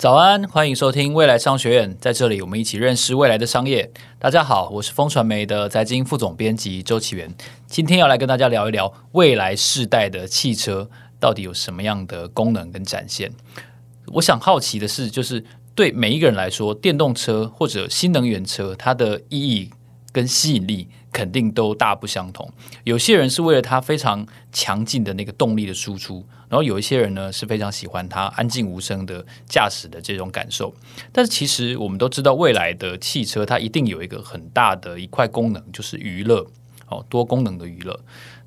早安，欢迎收听未来商学院，在这里我们一起认识未来的商业。大家好，我是风传媒的财经副总编辑周启源，今天要来跟大家聊一聊未来世代的汽车到底有什么样的功能跟展现。我想好奇的是，就是对每一个人来说，电动车或者新能源车，它的意义跟吸引力肯定都大不相同。有些人是为了它非常强劲的那个动力的输出。然后有一些人呢是非常喜欢它安静无声的驾驶的这种感受，但是其实我们都知道，未来的汽车它一定有一个很大的一块功能，就是娱乐哦，多功能的娱乐。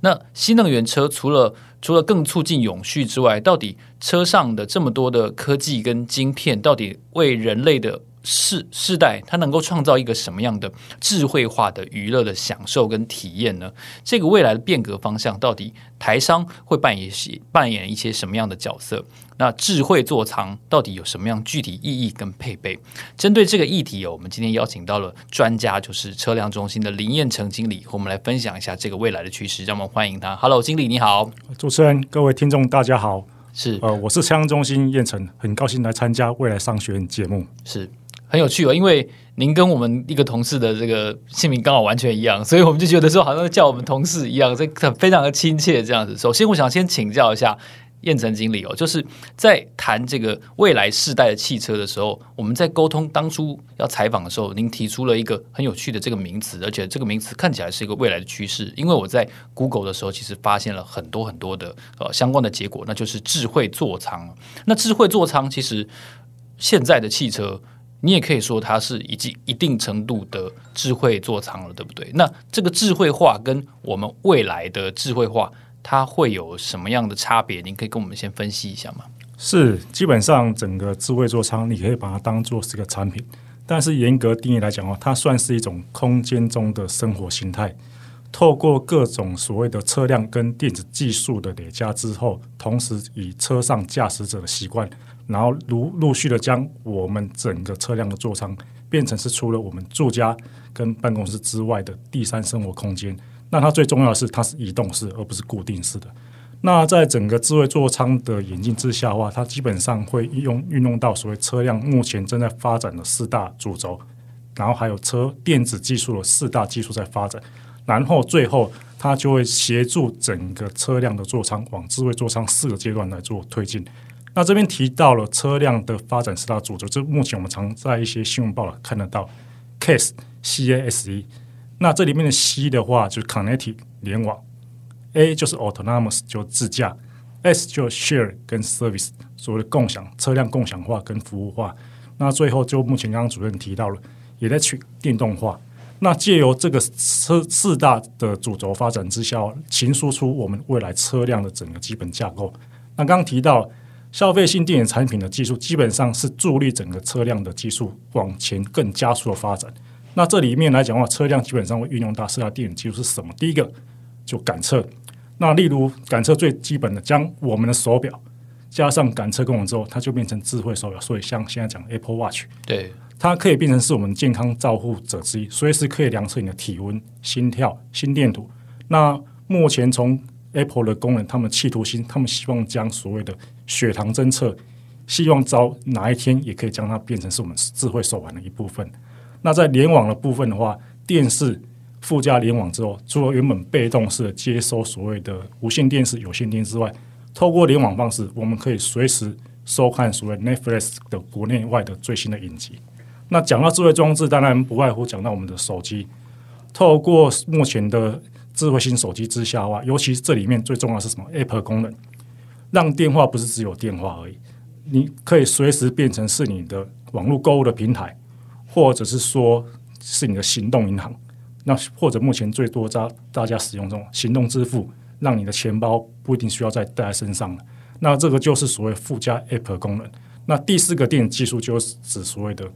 那新能源车除了除了更促进永续之外，到底车上的这么多的科技跟晶片，到底为人类的世世代，它能够创造一个什么样的智慧化的娱乐的享受跟体验呢？这个未来的变革方向，到底台商会扮演些扮演一些什么样的角色？那智慧座舱到底有什么样具体意义跟配备？针对这个议题哦，我们今天邀请到了专家，就是车辆中心的林彦成经理，和我们来分享一下这个未来的趋势。让我们欢迎他。Hello，经理你好，主持人各位听众大家好，是呃，我是车辆中心彦成，很高兴来参加未来商学院节目，是。很有趣哦，因为您跟我们一个同事的这个姓名刚好完全一样，所以我们就觉得说好像叫我们同事一样，这非常的亲切这样子。首先，我想先请教一下燕成经理哦，就是在谈这个未来世代的汽车的时候，我们在沟通当初要采访的时候，您提出了一个很有趣的这个名词，而且这个名词看起来是一个未来的趋势。因为我在 Google 的时候，其实发现了很多很多的呃相关的结果，那就是智慧座舱。那智慧座舱其实现在的汽车。你也可以说它是已经一定程度的智慧座舱了，对不对？那这个智慧化跟我们未来的智慧化，它会有什么样的差别？您可以跟我们先分析一下吗？是，基本上整个智慧座舱，你可以把它当做是个产品，但是严格定义来讲哦，它算是一种空间中的生活形态。透过各种所谓的车辆跟电子技术的叠加之后，同时以车上驾驶者的习惯。然后陆陆续的将我们整个车辆的座舱变成是除了我们住家跟办公室之外的第三生活空间。那它最重要的是，它是移动式而不是固定式的。那在整个智慧座舱的演进之下的话，它基本上会用运用到所谓车辆目前正在发展的四大主轴，然后还有车电子技术的四大技术在发展，然后最后它就会协助整个车辆的座舱往智慧座舱四个阶段来做推进。那这边提到了车辆的发展四大主轴，这目前我们常在一些新闻报道看得到，CASE C A S E。那这里面的 C 的话就是 Connected 联网，A 就是 Autonomous 就自驾，S 就 Share 跟 Service 所谓的共享车辆共享化跟服务化。那最后就目前刚刚主任提到了，也在去电动化。那借由这个车四大的主轴发展之下，形塑出我们未来车辆的整个基本架构。那刚刚提到。消费性电子产品的技术基本上是助力整个车辆的技术往前更加速的发展。那这里面来讲的话，车辆基本上会运用到四大电子技术是什么？第一个就感测。那例如感测最基本的，将我们的手表加上感测功能之后，它就变成智慧手表。所以像现在讲 Apple Watch，对，它可以变成是我们健康照护者之一，随时可以量测你的体温、心跳、心电图。那目前从 Apple 的功能，他们企图心，他们希望将所谓的血糖侦测，希望招哪一天也可以将它变成是我们智慧手环的一部分。那在联网的部分的话，电视附加联网之后，除了原本被动式的接收所谓的无线电视、有线电视之外，透过联网方式，我们可以随时收看所谓 Netflix 的国内外的最新的影集。那讲到智慧装置，当然不外乎讲到我们的手机，透过目前的。智慧型手机之下的话，尤其是这里面最重要是什么？App 功能，让电话不是只有电话而已，你可以随时变成是你的网络购物的平台，或者是说是你的行动银行，那或者目前最多大大家使用这种行动支付，让你的钱包不一定需要再带在身上了。那这个就是所谓附加 App 功能。那第四个电子技术就是指所谓的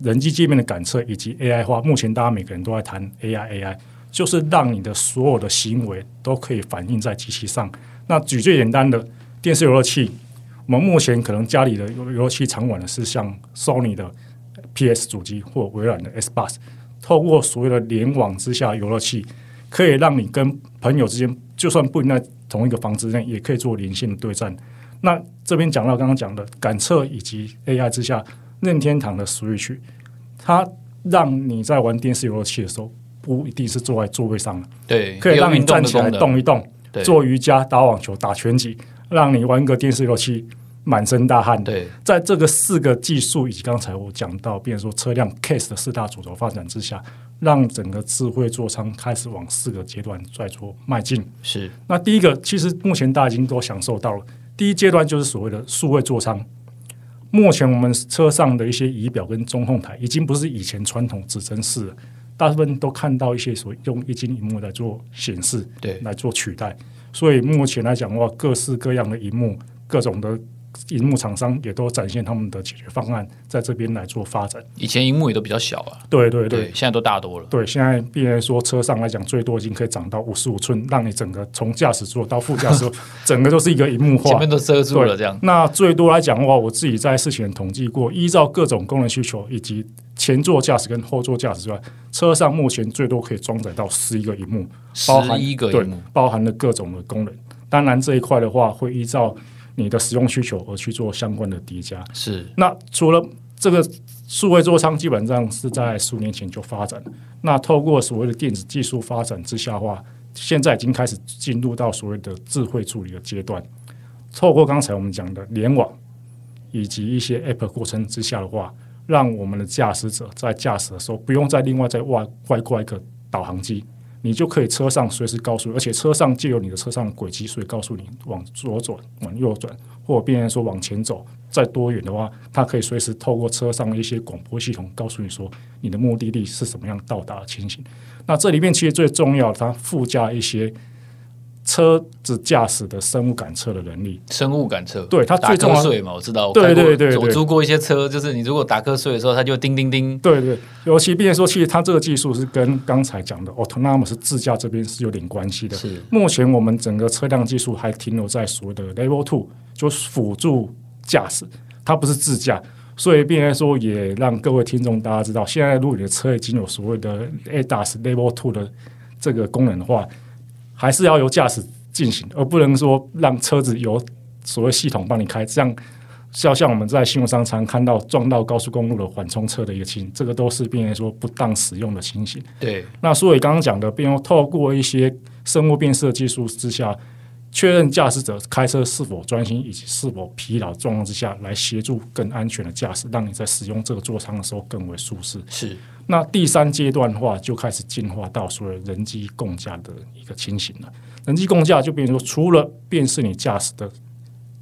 人机界面的感测以及 AI 化。目前大家每个人都在谈 AI，AI 就是让你的所有的行为都可以反映在机器上。那举最简单的电视游乐器，我们目前可能家里的游游乐器常玩的是像 Sony 的 PS 主机或微软的 Xbox。透过所谓的联网之下游乐器，可以让你跟朋友之间，就算不在同一个房子内，也可以做连线的对战。那这边讲到刚刚讲的感测以及 AI 之下，任天堂的 Switch，它让你在玩电视游乐器的时候，不一定是坐在座位上的，对，可以让你站起来动一动，对做瑜伽、打网球、打拳击，让你玩个电视游戏满身大汗。对，在这个四个技术以及刚才我讲到，比如说车辆 case 的四大主轴发展之下，让整个智慧座舱开始往四个阶段在做迈进。是，那第一个，其实目前大家已经都享受到了。第一阶段就是所谓的数位座舱。目前我们车上的一些仪表跟中控台，已经不是以前传统指针式了，大部分都看到一些所谓用液晶荧幕来做显示，对，来做取代。所以目前来讲的话，各式各样的荧幕，各种的。荧幕厂商也都展现他们的解决方案，在这边来做发展。以前荧幕也都比较小啊，对对对，对现在都大多了。对，现在比如说车上来讲，最多已经可以长到五十五寸，让你整个从驾驶座到副驾驶座，整个都是一个荧幕化，前面都遮住了。这样，那最多来讲的话，我自己在事前统计过，依照各种功能需求以及前座驾驶跟后座驾驶之外，车上目前最多可以装载到十一个荧幕，包含一个荧幕，包含了各种的功能。当然这一块的话，会依照。你的使用需求而去做相关的叠加是。那除了这个数位座舱，基本上是在数年前就发展。那透过所谓的电子技术发展之下的话，现在已经开始进入到所谓的智慧助理的阶段。透过刚才我们讲的联网以及一些 App 过程之下的话，让我们的驾驶者在驾驶的时候不用再另外再外外挂一个导航机。你就可以车上随时告诉，而且车上借由你的车上的轨迹，所以告诉你往左转、往右转，或者变成说往前走，再多远的话，它可以随时透过车上的一些广播系统告诉你说你的目的地是什么样到达的情形。那这里面其实最重要，它附加一些。车子驾驶的生物感测的能力，生物感测，对它最重要打瞌睡嘛，我知道，对对对，我租过一些车，就是你如果打瞌睡的时候，它就叮叮叮。对对，尤其并且说，其实它这个技术是跟刚才讲的 autonomous 自驾这边是有点关系的。是，目前我们整个车辆技术还停留在所谓的 Level Two，就是辅助驾驶，它不是自驾。所以，并且说也让各位听众大家知道，现在如果你的车已经有所谓的 ADAS Level Two 的这个功能的话。还是要由驾驶进行，而不能说让车子由所谓系统帮你开。这样，像像我们在新闻上常看到撞到高速公路的缓冲车的一个情形，这个都是变成说不当使用的情形。对，那所以刚刚讲的，并用透过一些生物变色技术之下，确认驾驶者开车是否专心以及是否疲劳状况之下，来协助更安全的驾驶，让你在使用这个座舱的时候更为舒适。是。那第三阶段的话，就开始进化到所谓人机共驾的一个情形了。人机共驾就变成说，除了辨识你驾驶的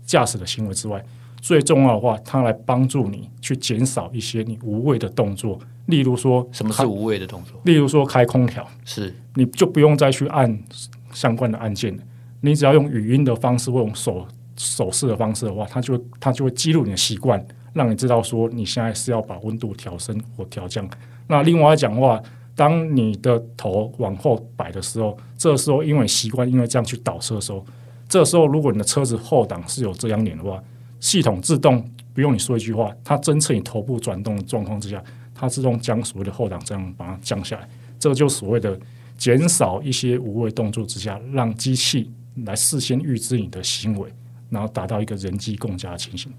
驾驶的行为之外，最重要的话，它来帮助你去减少一些你无谓的动作。例如说，什么是无谓的动作？例如说，开空调，是你就不用再去按相关的按键了。你只要用语音的方式或用手手势的方式的话，它就它就会记录你的习惯，让你知道说你现在是要把温度调升或调降。那另外来讲的话，当你的头往后摆的时候，这时候因为习惯，因为这样去倒车的时候，这时候如果你的车子后挡是有遮阳帘的话，系统自动不用你说一句话，它侦测你头部转动的状况之下，它自动将所谓的后挡这样把它降下来，这就所谓的减少一些无谓动作之下，让机器来事先预知你的行为，然后达到一个人机共驾的情形。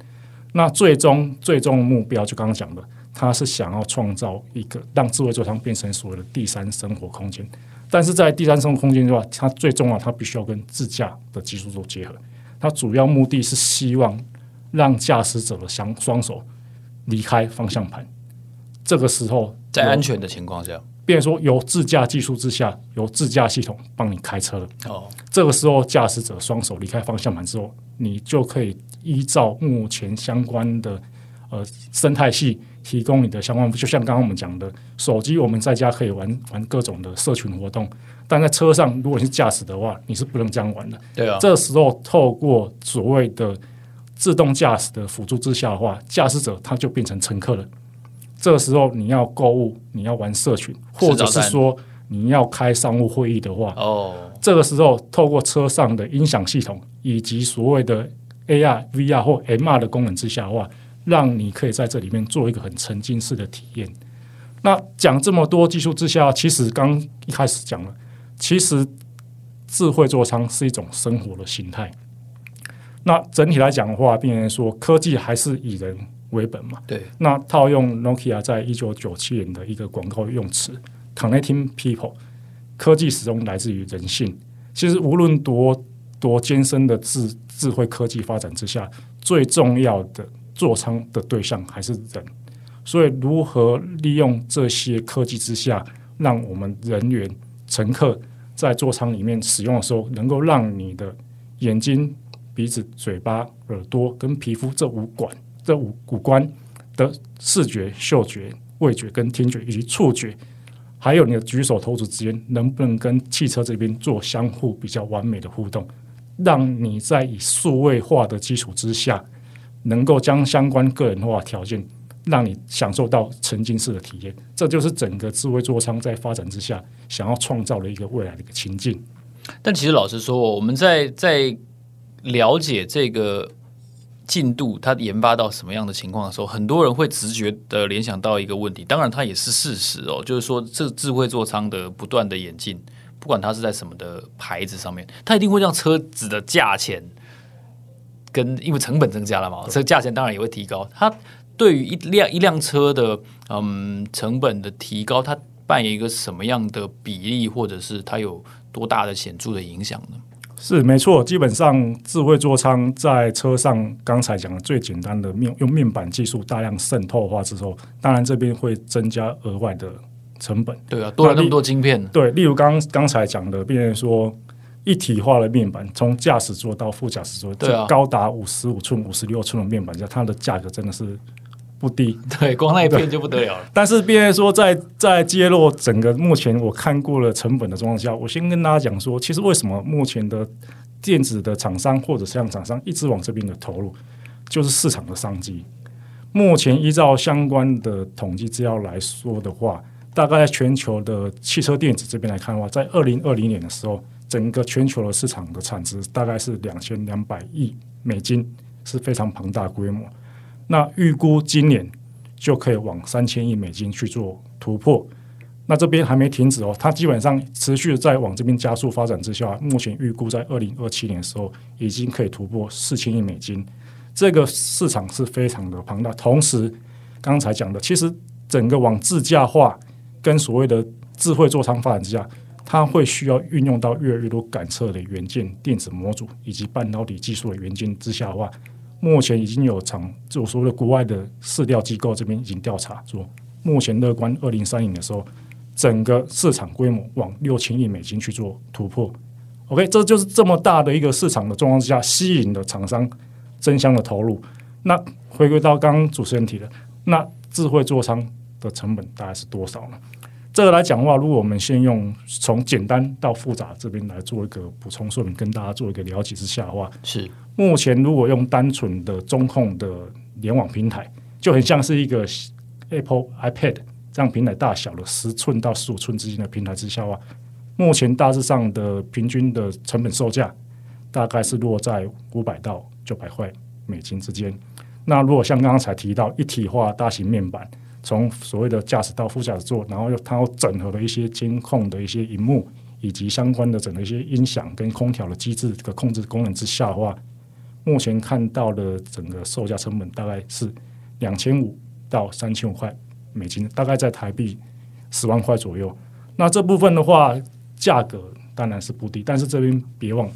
那最终最终目标就刚刚讲的。他是想要创造一个让智慧座舱变成所谓的第三生活空间，但是在第三生活空间的话，它最重要，它必须要跟自驾的技术做结合。它主要目的是希望让驾驶者的双双手离开方向盘，这个时候在安全的情况下，变成说由自驾技术之下，由自驾系统帮你开车了。哦，这个时候驾驶者双手离开方向盘之后，你就可以依照目前相关的呃生态系。提供你的相关，就像刚刚我们讲的，手机我们在家可以玩玩各种的社群活动，但在车上如果你是驾驶的话，你是不能这样玩的。对啊，这时候透过所谓的自动驾驶的辅助之下的话，驾驶者他就变成乘客了。这个时候你要购物，你要玩社群，或者是说你要开商务会议的话，哦，这个时候透过车上的音响系统以及所谓的 AR、VR 或 MR 的功能之下的话。让你可以在这里面做一个很沉浸式的体验。那讲这么多技术之下，其实刚一开始讲了，其实智慧座舱是一种生活的形态。那整体来讲的话，变成说科技还是以人为本嘛。对。那套用 Nokia 在一九九七年的一个广告用词，Connecting People，科技始终来自于人性。其实无论多多艰深的智智慧科技发展之下，最重要的座舱的对象还是人。所以，如何利用这些科技之下，让我们人员、乘客在座舱里面使用的时候，能够让你的眼睛、鼻子、嘴巴、耳朵跟皮肤这五管、这五五官的视觉、嗅觉、味觉跟听觉以及触觉，还有你的举手投足之间，能不能跟汽车这边做相互比较完美的互动，让你在以数位化的基础之下，能够将相关个人化条件。让你享受到沉浸式的体验，这就是整个智慧座舱在发展之下想要创造的一个未来的一个情境。但其实老实说，我们在在了解这个进度，它研发到什么样的情况的时候，很多人会直觉的联想到一个问题。当然，它也是事实哦，就是说，这智慧座舱的不断的演进，不管它是在什么的牌子上面，它一定会让车子的价钱跟因为成本增加了嘛，这个价钱当然也会提高。它对于一辆一辆车的嗯成本的提高，它扮演一个什么样的比例，或者是它有多大的显著的影响呢？是没错，基本上智慧座舱在车上，刚才讲的最简单的面用面板技术大量渗透化之后，当然这边会增加额外的成本。对啊，多了那么多晶片。对，例如刚刚才讲的，变成说一体化的面板，从驾驶座到副驾驶座，对啊，高达五十五寸、五十六寸的面板，它的价格真的是。不低，对，光那一片就不得了了。但是，变成说在在揭露整个目前我看过了成本的状况下，我先跟大家讲说，其实为什么目前的电子的厂商或者像厂商一直往这边的投入，就是市场的商机。目前依照相关的统计资料来说的话，大概在全球的汽车电子这边来看的话，在二零二零年的时候，整个全球的市场的产值大概是两千两百亿美金，是非常庞大的规模。那预估今年就可以往三千亿美金去做突破，那这边还没停止哦，它基本上持续的在往这边加速发展之下，目前预估在二零二七年的时候已经可以突破四千亿美金，这个市场是非常的庞大。同时，刚才讲的，其实整个往自驾化跟所谓的智慧座舱发展之下，它会需要运用到越来越多感测的元件、电子模组以及半导体技术的元件之下的话。目前已经有厂，就所谓的国外的市调机构这边已经调查说，目前乐观二零三零的时候，整个市场规模往六千亿美金去做突破。OK，这就是这么大的一个市场的状况之下，吸引了厂商争相的投入。那回归到刚刚主持人提的，那智慧座舱的成本大概是多少呢？这个来讲的话，如果我们先用从简单到复杂这边来做一个补充说明，跟大家做一个了解之下的话，是目前如果用单纯的中控的联网平台，就很像是一个 Apple iPad 这样平台大小的十寸到十五寸之间的平台之下的话，目前大致上的平均的成本售价大概是落在五百到九百块美金之间。那如果像刚刚才提到一体化大型面板。从所谓的驾驶到副驾驶座，然后又它又整合了一些监控的一些荧幕，以及相关的整个一些音响跟空调的机制这个控制功能之下的话，目前看到的整个售价成本大概是两千五到三千五块美金，大概在台币十万块左右。那这部分的话，价格当然是不低，但是这边别忘，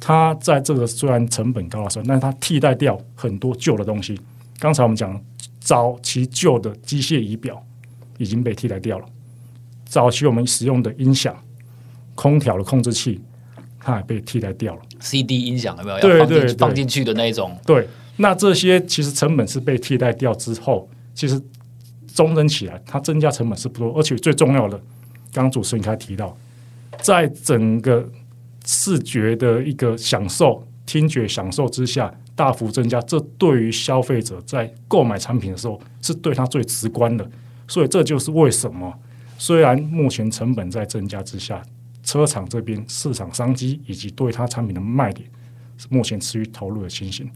它在这个虽然成本高的时候，但是它替代掉很多旧的东西。刚才我们讲。早期旧的机械仪表已经被替代掉了，早期我们使用的音响、空调的控制器，它也被替代掉了。CD 音响有没有？对对对，要放进去的那一种。对，那这些其实成本是被替代掉之后，其实综合起来，它增加成本是不多，而且最重要的，刚刚主持人开始提到，在整个视觉的一个享受、听觉享受之下。大幅增加，这对于消费者在购买产品的时候是对他最直观的，所以这就是为什么虽然目前成本在增加之下，车厂这边市场商机以及对他产品的卖点是目前持续投入的情形。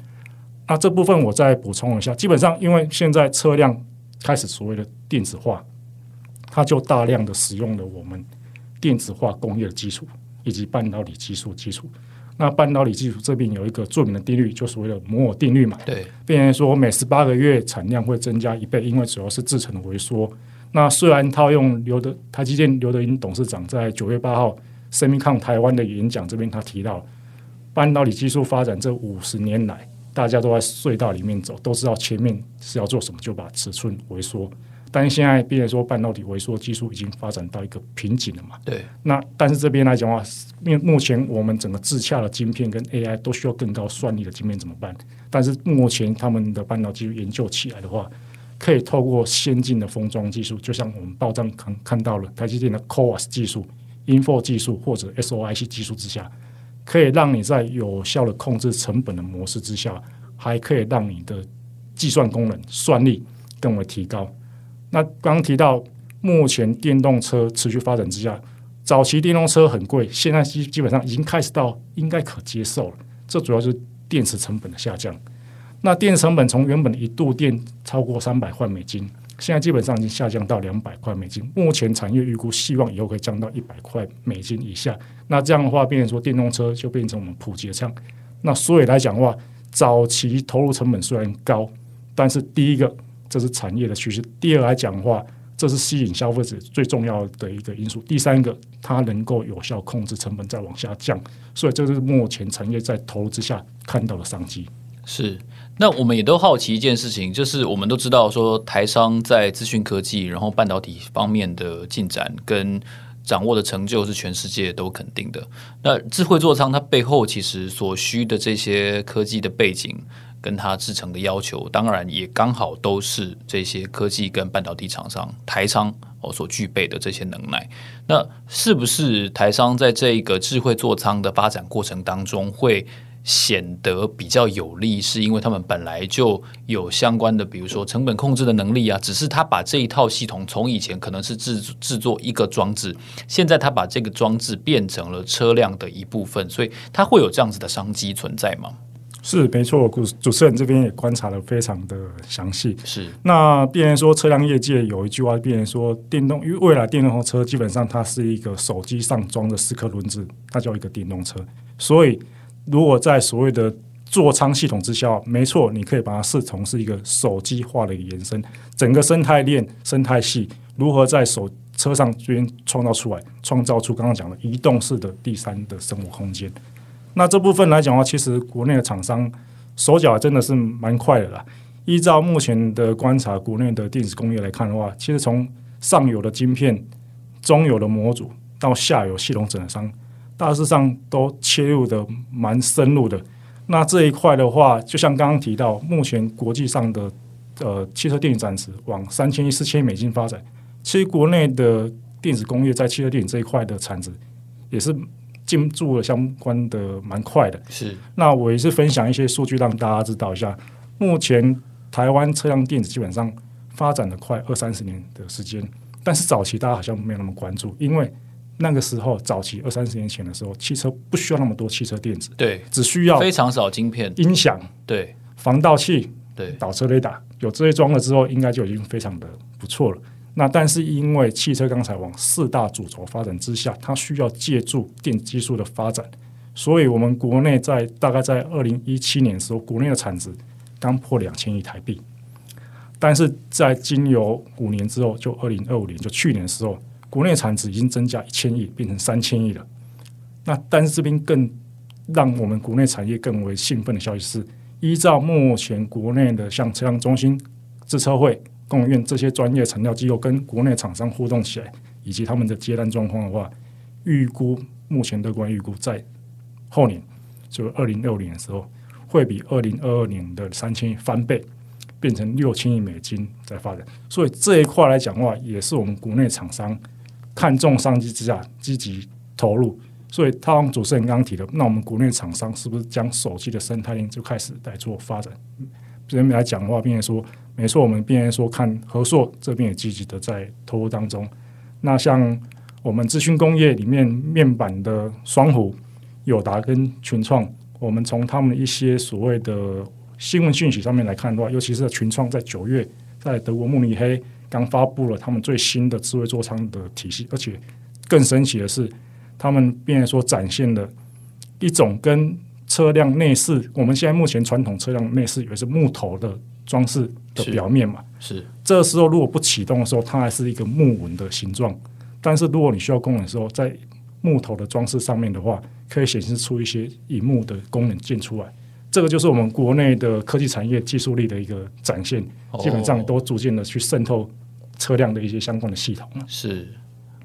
那这部分我再补充一下，基本上因为现在车辆开始所谓的电子化，它就大量的使用了我们电子化工业的基础以及半导体技术基础。那半导体技术这边有一个著名的定律，就所谓的摩尔定律嘛。对，变成说每十八个月产量会增加一倍，因为主要是制程的萎缩。那虽然套用刘德台积电刘德英董事长在九月八号 SEMICON 台湾的演讲这边，他提到半导体技术发展这五十年来，大家都在隧道里面走，都知道前面是要做什么，就把尺寸萎缩。但是现在，比如说半导体萎缩技术已经发展到一个瓶颈了嘛？对。那但是这边来讲的话，因为目前我们整个自洽的晶片跟 AI 都需要更高算力的晶片怎么办？但是目前他们的半导体研究起来的话，可以透过先进的封装技术，就像我们报章看看到了台积电的 CoWoS 技术、InFO 技术或者 SOIC 技术之下，可以让你在有效的控制成本的模式之下，还可以让你的计算功能算力更为提高。那刚提到，目前电动车持续发展之下，早期电动车很贵，现在基基本上已经开始到应该可接受了。这主要就是电池成本的下降。那电池成本从原本一度电超过三百块美金，现在基本上已经下降到两百块美金。目前产业预估希望以后可以降到一百块美金以下。那这样的话，变成说电动车就变成我们普及的这样。那所以来讲的话，早期投入成本虽然高，但是第一个。这是产业的趋势。第二来讲的话，这是吸引消费者最重要的一个因素。第三个，它能够有效控制成本再往下降，所以这就是目前产业在投资下看到的商机。是，那我们也都好奇一件事情，就是我们都知道说台商在资讯科技，然后半导体方面的进展跟掌握的成就是全世界都肯定的。那智慧座舱它背后其实所需的这些科技的背景。跟它制成的要求，当然也刚好都是这些科技跟半导体厂商台商哦所具备的这些能耐。那是不是台商在这个智慧座舱的发展过程当中会显得比较有利？是因为他们本来就有相关的，比如说成本控制的能力啊。只是他把这一套系统从以前可能是制制作一个装置，现在他把这个装置变成了车辆的一部分，所以它会有这样子的商机存在吗？是没错，主主持人这边也观察得非常的详细。是，那变成说车辆业界有一句话，变成说电动，因为未来电动车基本上它是一个手机上装的四颗轮子，它叫一个电动车。所以，如果在所谓的座舱系统之下，没错，你可以把它视同是一个手机化的一个延伸。整个生态链、生态系如何在手车上这边创造出来，创造出刚刚讲的移动式的第三的生活空间。那这部分来讲的话，其实国内的厂商手脚真的是蛮快的啦。依照目前的观察，国内的电子工业来看的话，其实从上游的晶片、中游的模组到下游系统整合商，大致上都切入的蛮深入的。那这一块的话，就像刚刚提到，目前国际上的呃汽车电子展值往三千亿、四千亿美金发展，其实国内的电子工业在汽车电子这一块的产值也是。进驻了相关的蛮快的，是。那我也是分享一些数据让大家知道一下。目前台湾车辆电子基本上发展了快二三十年的时间，但是早期大家好像没有那么关注，因为那个时候早期二三十年前的时候，汽车不需要那么多汽车电子，对，只需要非常少晶片、音响、对，防盗器、对，倒车雷达，有这些装了之后，应该就已经非常的不错了。那但是因为汽车钢材往四大主轴发展之下，它需要借助电子技术的发展，所以我们国内在大概在二零一七年的时候，国内的产值刚破两千亿台币，但是在经由五年之后，就二零二五年就去年的时候，国内产值已经增加一千亿，变成三千亿了。那但是这边更让我们国内产业更为兴奋的消息是，依照目前国内的像车辆中心、自车会。工研院这些专业成料机构跟国内厂商互动起来，以及他们的接单状况的话，预估目前乐观预估在后年，就二零二五年的时候，会比二零二二年的三千亿翻倍，变成六千亿美金在发展。所以这一块来讲的话，也是我们国内厂商看重商机之下积极投入。所以，他主持人刚刚提的，那我们国内厂商是不是将手机的生态链就开始来做发展？这边来讲的话，并且说。没错，我们边说看和硕这边也积极的在投入当中。那像我们资讯工业里面面板的双虎、友达跟群创，我们从他们一些所谓的新闻讯息上面来看的话，尤其是群创在九月在德国慕尼黑刚发布了他们最新的智慧座舱的体系，而且更神奇的是，他们变成说展现了一种跟车辆内饰，我们现在目前传统车辆内饰以为是木头的装饰的表面嘛，是，是这时候如果不启动的时候，它还是一个木纹的形状。但是如果你需要功能的时候，在木头的装饰上面的话，可以显示出一些荧幕的功能键出来。这个就是我们国内的科技产业技术力的一个展现，基本上都逐渐的去渗透车辆的一些相关的系统了。是。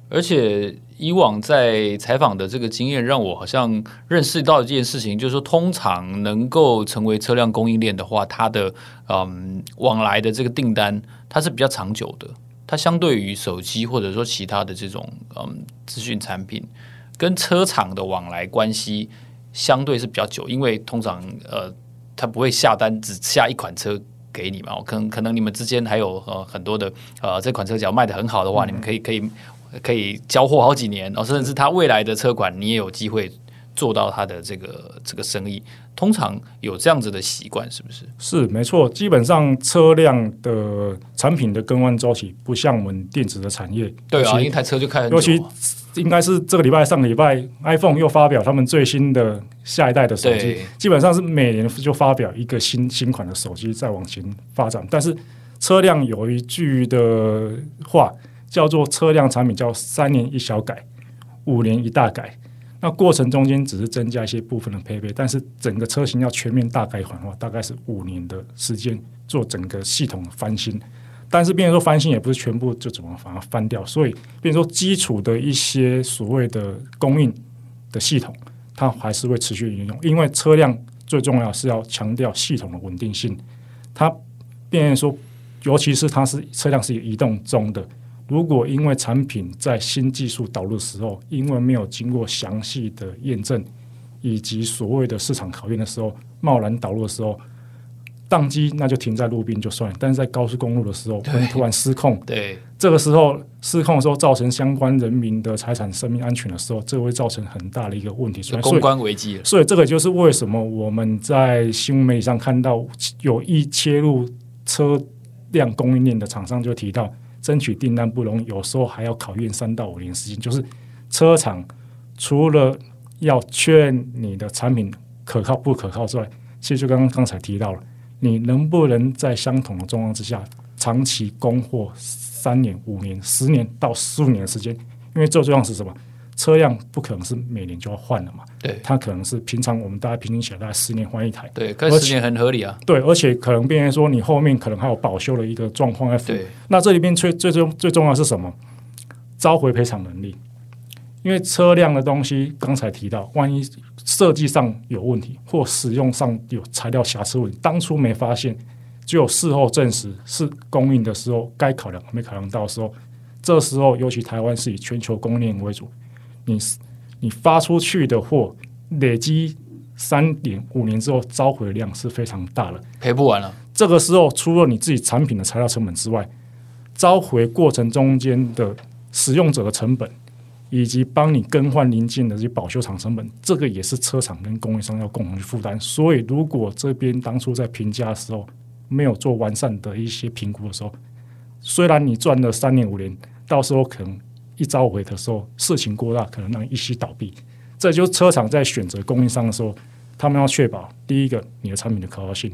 而且以往在采访的这个经验，让我好像认识到一件事情，就是说，通常能够成为车辆供应链的话，它的嗯往来的这个订单，它是比较长久的。它相对于手机或者说其他的这种嗯资讯产品，跟车厂的往来关系相对是比较久，因为通常呃，它不会下单只下一款车给你嘛，可能可能你们之间还有呃很多的呃这款车只要卖的很好的话，嗯、你们可以可以。可以交货好几年，哦，甚至是他未来的车款，你也有机会做到他的这个这个生意。通常有这样子的习惯，是不是？是没错。基本上车辆的产品的更换周期不像我们电子的产业。对啊，一台车就开很久。尤其应该是这个礼拜、上个礼拜，iPhone 又发表他们最新的下一代的手机。基本上是每年就发表一个新新款的手机，再往前发展。但是车辆有一句的话。叫做车辆产品叫三年一小改，五年一大改。那过程中间只是增加一些部分的配备，但是整个车型要全面大改款的话，大概是五年的时间做整个系统的翻新。但是，变成说翻新也不是全部就怎么把它翻掉，所以变成说基础的一些所谓的供应的系统，它还是会持续运用。因为车辆最重要是要强调系统的稳定性。它变成说，尤其是它是车辆是移动中的。如果因为产品在新技术导入的时候，因为没有经过详细的验证以及所谓的市场考验的时候，贸然导入的时候，宕机那就停在路边就算了。但是在高速公路的时候，会突然失控，对，这个时候失控的时候，造成相关人民的财产、生命安全的时候，这会造成很大的一个问题，所以公关危机了。所以这个就是为什么我们在新闻媒体上看到有意切入车辆供应链的厂商就提到。争取订单不容易，有时候还要考验三到五年时间。就是车厂除了要确认你的产品可靠不可靠之外，其实就刚刚刚才提到了，你能不能在相同的状况之下长期供货三年、五年、十年到十五年的时间？因为最重要是什么？车辆不可能是每年就要换了嘛，对，它可能是平常我们大家平均起来大概十年换一台，对，跟十年很合理啊，对，而且可能变成说你后面可能还有保修的一个状况在，对，那这里边最最重最重要的是什么？召回赔偿能力，因为车辆的东西刚才提到，万一设计上有问题或使用上有材料瑕疵问题，当初没发现，只有事后证实是供应的时候该考量没考量到的时候，这时候尤其台湾是以全球供应链为主。你你发出去的货累积三点五年之后召回量是非常大的，赔不完了。这个时候除了你自己产品的材料成本之外，召回过程中间的使用者的成本，以及帮你更换零件的这些保修厂成本，这个也是车厂跟供应商要共同去负担。所以，如果这边当初在评价的时候没有做完善的一些评估的时候，虽然你赚了三年五年，到时候可能。一召回的时候，事情过大，可能让一夕倒闭。这就是车厂在选择供应商的时候，他们要确保第一个，你的产品的可靠性；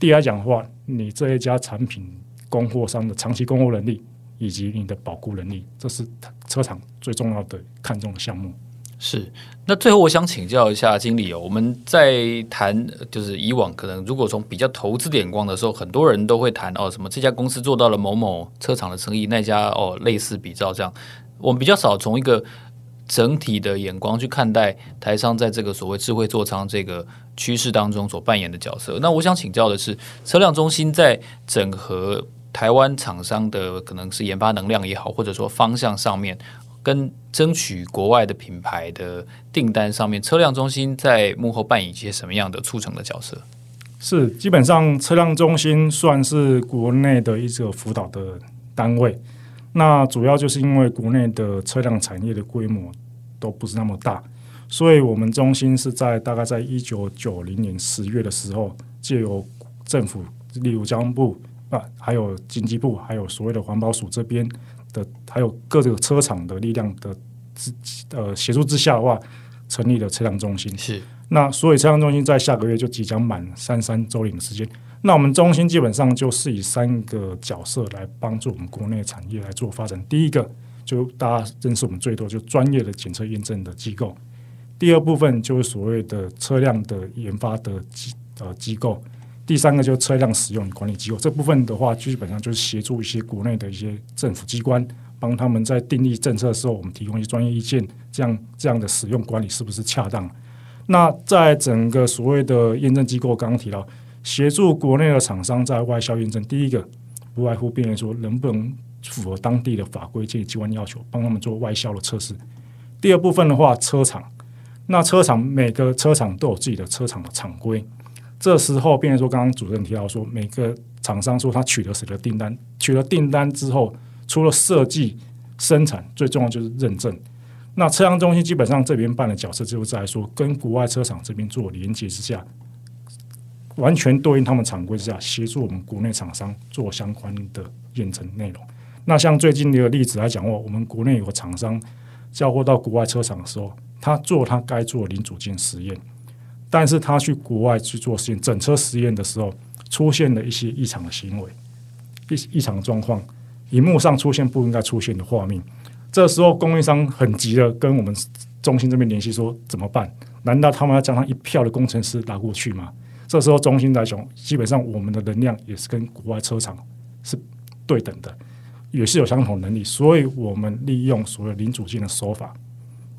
第二讲的话，你这一家产品供货商的长期供货能力以及你的保固能力，这是车厂最重要的看重的项目。是。那最后，我想请教一下经理哦，我们在谈就是以往可能如果从比较投资眼光的时候，很多人都会谈哦，什么这家公司做到了某某车厂的生意，那家哦类似比照这样。我们比较少从一个整体的眼光去看待台商在这个所谓智慧座舱这个趋势当中所扮演的角色。那我想请教的是，车辆中心在整合台湾厂商的可能是研发能量也好，或者说方向上面，跟争取国外的品牌的订单上面，车辆中心在幕后扮演一些什么样的促成的角色？是基本上车辆中心算是国内的一个辅导的单位。那主要就是因为国内的车辆产业的规模都不是那么大，所以我们中心是在大概在一九九零年十月的时候，借由政府，例如交通部啊，还有经济部，还有所谓的环保署这边的，还有各个车厂的力量的之呃协助之下的话，成立了车辆中心。是。那所以车辆中心在下个月就即将满三三周年的时间。那我们中心基本上就是以三个角色来帮助我们国内产业来做发展。第一个就大家认识我们最多就专业的检测验证的机构。第二部分就是所谓的车辆的研发的机呃机构。第三个就是车辆使用管理机构。这部分的话，基本上就是协助一些国内的一些政府机关，帮他们在订立政策的时候，我们提供一些专业意见，这样这样的使用管理是不是恰当？那在整个所谓的验证机构，刚刚提到协助国内的厂商在外销验证，第一个不外乎辨认说能不能符合当地的法规及机关要求，帮他们做外销的测试。第二部分的话，车厂，那车厂每个车厂都有自己的车厂的厂规，这时候辨认说，刚刚主任提到说，每个厂商说他取得谁的订单，取得订单之后，除了设计、生产，最重要就是认证。那车辆中心基本上这边办的角色，就是在说跟国外车厂这边做连接之下，完全对应他们厂规之下，协助我们国内厂商做相关的验证内容。那像最近的一个例子来讲的话，我们国内有个厂商交货到国外车厂的时候，他做他该做的零组件实验，但是他去国外去做实验，整车实验的时候，出现了一些异常的行为，异异常状况，荧幕上出现不应该出现的画面。这时候供应商很急的跟我们中心这边联系说怎么办？难道他们要将他一票的工程师拉过去吗？这时候中心来讲，基本上我们的能量也是跟国外车厂是对等的，也是有相同能力，所以我们利用所谓零组件的手法，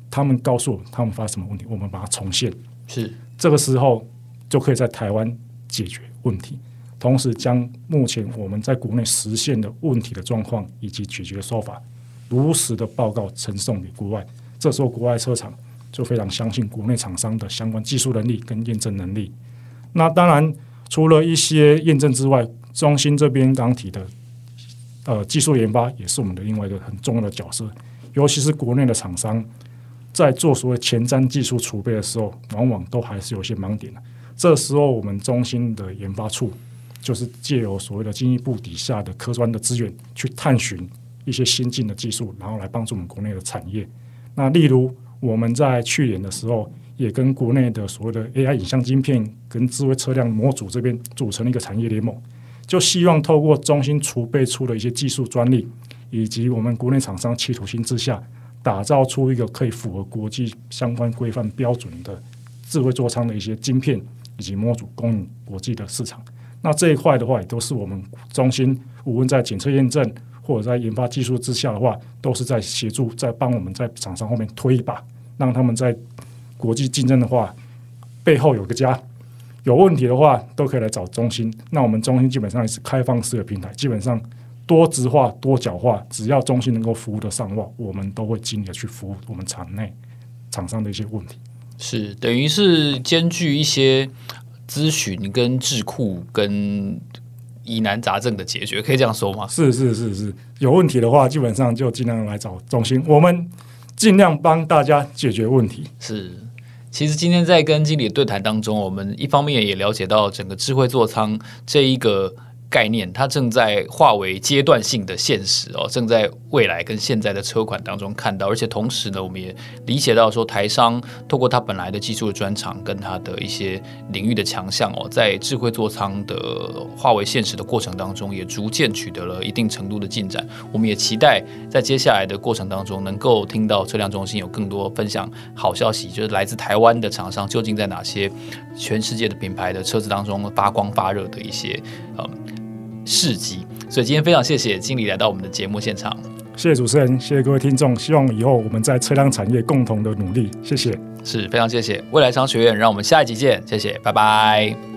他们告诉我们他们发生什么问题，我们把它重现，是这个时候就可以在台湾解决问题，同时将目前我们在国内实现的问题的状况以及解决的手法。如实的报告呈送给国外，这时候国外车厂就非常相信国内厂商的相关技术能力跟验证能力。那当然，除了一些验证之外，中心这边刚提的，呃，技术研发也是我们的另外一个很重要的角色。尤其是国内的厂商在做所谓前瞻技术储备的时候，往往都还是有些盲点的。这时候，我们中心的研发处就是借由所谓的经济部底下的科专的资源去探寻。一些先进的技术，然后来帮助我们国内的产业。那例如我们在去年的时候，也跟国内的所谓的 AI 影像晶片跟智慧车辆模组这边组成了一个产业联盟，就希望透过中心储备出的一些技术专利，以及我们国内厂商企图心之下，打造出一个可以符合国际相关规范标准的智慧座舱的一些晶片以及模组，供应国际的市场。那这一块的话，也都是我们中心无论在检测验证。或者在研发技术之下的话，都是在协助，在帮我们在厂商后面推一把，让他们在国际竞争的话，背后有个家。有问题的话，都可以来找中心。那我们中心基本上也是开放式的平台，基本上多直化、多角化，只要中心能够服务得上的话，我们都会尽力的去服务我们厂内厂商的一些问题。是等于是兼具一些咨询跟智库跟。疑难杂症的解决，可以这样说吗？是是是是，有问题的话，基本上就尽量来找中心，我们尽量帮大家解决问题。是，其实今天在跟经理对谈当中，我们一方面也了解到整个智慧座舱这一个。概念，它正在化为阶段性的现实哦，正在未来跟现在的车款当中看到，而且同时呢，我们也理解到说，台商透过他本来的技术的专长跟他的一些领域的强项哦，在智慧座舱的化为现实的过程当中，也逐渐取得了一定程度的进展。我们也期待在接下来的过程当中，能够听到车辆中心有更多分享好消息，就是来自台湾的厂商究竟在哪些全世界的品牌的车子当中发光发热的一些嗯。事迹，所以今天非常谢谢经理来到我们的节目现场。谢谢主持人，谢谢各位听众。希望以后我们在车辆产业共同的努力。谢谢，是非常谢谢未来商学院，让我们下一集见。谢谢，拜拜。